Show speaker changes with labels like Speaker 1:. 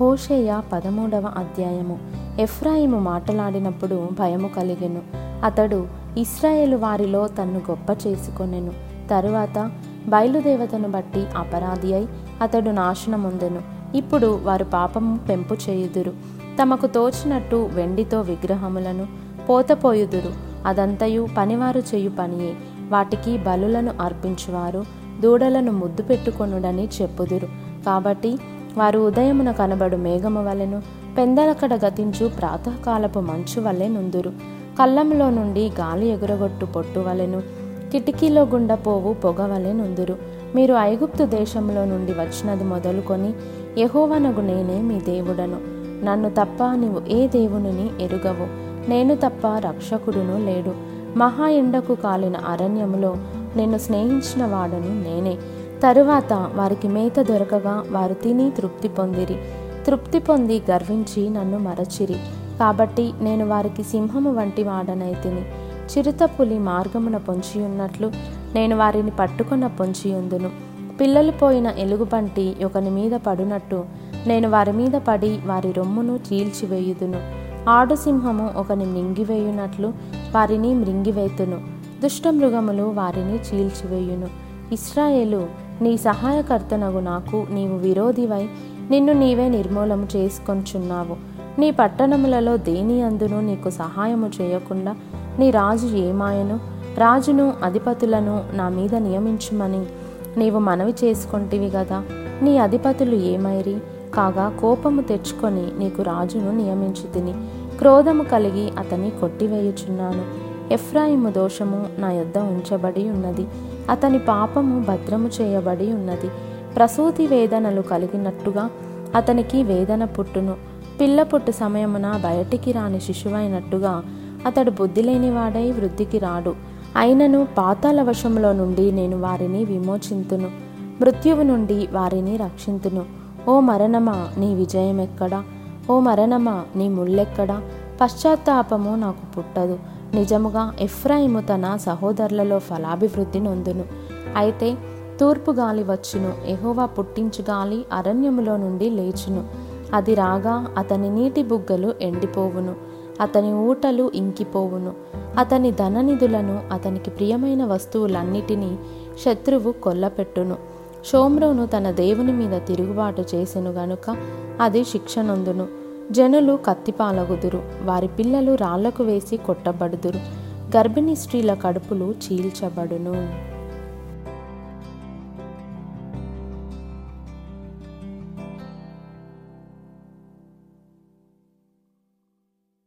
Speaker 1: హోషేయ పదమూడవ అధ్యాయము. ఎఫ్రాయిము మాటలాడినప్పుడు భయము కలిగెను. అతడు ఇస్రాయేలు వారిలో తన్ను గొప్ప చేసుకొనెను. తరువాత బయలుదేవతను బట్టి అపరాధి అయి అతడు నాశనముందెను. ఇప్పుడు వారు పాపము పెంపు చేయుదురు. తమకు తోచినట్టు వెండితో విగ్రహములను పోతపోయుదురు. అదంతయు పనివారు చేయు పనియే. వాటికి బలులను అర్పించువారు దూడలను ముద్దు పెట్టుకొనుడని చెప్పుదురు. కాబట్టి వారు ఉదయమున కనబడు మేఘము వలెను పెందలకడ గతించు ప్రాతకాలపు మంచు వలె నుందురు. కళ్ళంలో నుండి గాలి ఎగురగొట్టు పొట్టు వలెను కిటికీలో గుండపోవు పొగ వలె నుందురు. మీరు ఐగుప్తు దేశంలో నుండి వచ్చినది మొదలుకొని యహోవనగు నేనే మీ దేవుడను. నన్ను తప్ప నీవు ఏ దేవునిని ఎరుగవు. నేను తప్ప రక్షకుడును లేడు. మహా ఎండకు కాలిన అరణ్యములో నిన్ను స్నేహించిన వాడను నేనే. తరువాత వారికి మేత దొరకగా వారు తిని తృప్తి పొందిరి. తృప్తి పొంది గర్వించి నన్ను మరచిరి. కాబట్టి నేను వారికి సింహము వంటి వాడనైతిని చిరుతపులి మార్గమున పొంచియున్నట్లు నేను వారిని పట్టుకున్న పొంచియుందును. పిల్లలు పోయిన ఎలుగుబంటి ఒకని మీద పడునట్టు నేను వారి మీద పడి వారి రొమ్మును చీల్చివేయుదును. ఆడు సింహము ఒకని మృంగివేయునట్లు వారిని మృంగివేతును. దుష్టమృగములు వారిని చీల్చివేయును. ఇస్రాయేలు నీ సహాయకర్తనగు నాకు నీవు విరోధివై నిన్ను నీవే నిర్మూలము చేసుకొంచున్నావు. నీ పట్టణములలో దేని అందును నీకు సహాయము చేయకుండా నీ రాజు ఏమాయను? రాజును అధిపతులను నా మీద నియమించుమని నీవు మనవి చేసుకొంటివి కదా నీ అధిపతులు ఏమైరి? కాగా కోపము తెచ్చుకొని నీకు రాజును నియమించి తిని క్రోధము కలిగి అతని కొట్టివేయుచున్నాను. ఎఫ్రాయిము దోషము నా యొద్ద ఉంచబడి ఉన్నది. అతని పాపము భద్రము చేయబడి ఉన్నది. ప్రసూతి వేదనలు కలిగినట్టుగా అతనికి వేదన పుట్టును. పిల్ల పుట్టు సమయమున బయటికి రాని శిశువైనట్టుగా అతడు బుద్ధి లేనివాడై వృద్ధికి రాడు. అయినను పాతాల వశంలో నుండి నేను వారిని విమోచింతును. మృత్యువు నుండి వారిని రక్షింతును. ఓ మరణమా నీ విజయం ఎక్కడా ఓ మరణమా నీ ముళ్ళెక్కడా పశ్చాత్తాపము నాకు పుట్టదు. నిజముగా ఎఫ్రాయిము తన సహోదరులలో ఫలాభివృద్ధి నొందును. అయితే తూర్పు గాలి వచ్చును. ఎహోవా పుట్టించు గాలి అరణ్యములో నుండి లేచును. అది రాగా అతని నీటి బుగ్గలు ఎండిపోవును. అతని ఊటలు ఇంకిపోవును. అతని ధననిధులను అతనికి ప్రియమైన వస్తువులన్నిటినీ శత్రువు కొల్లపెట్టును. షోమ్రోను తన దేవుని మీద తిరుగుబాటు చేసెను గనుక అది శిక్షనొందును జనులు కత్తిపాలగుదురు. వారి పిల్లలు రాళ్ళకు వేసి కొట్టబడుదురు. గర్భిణీ స్త్రీల కడుపులు చీల్చబడును.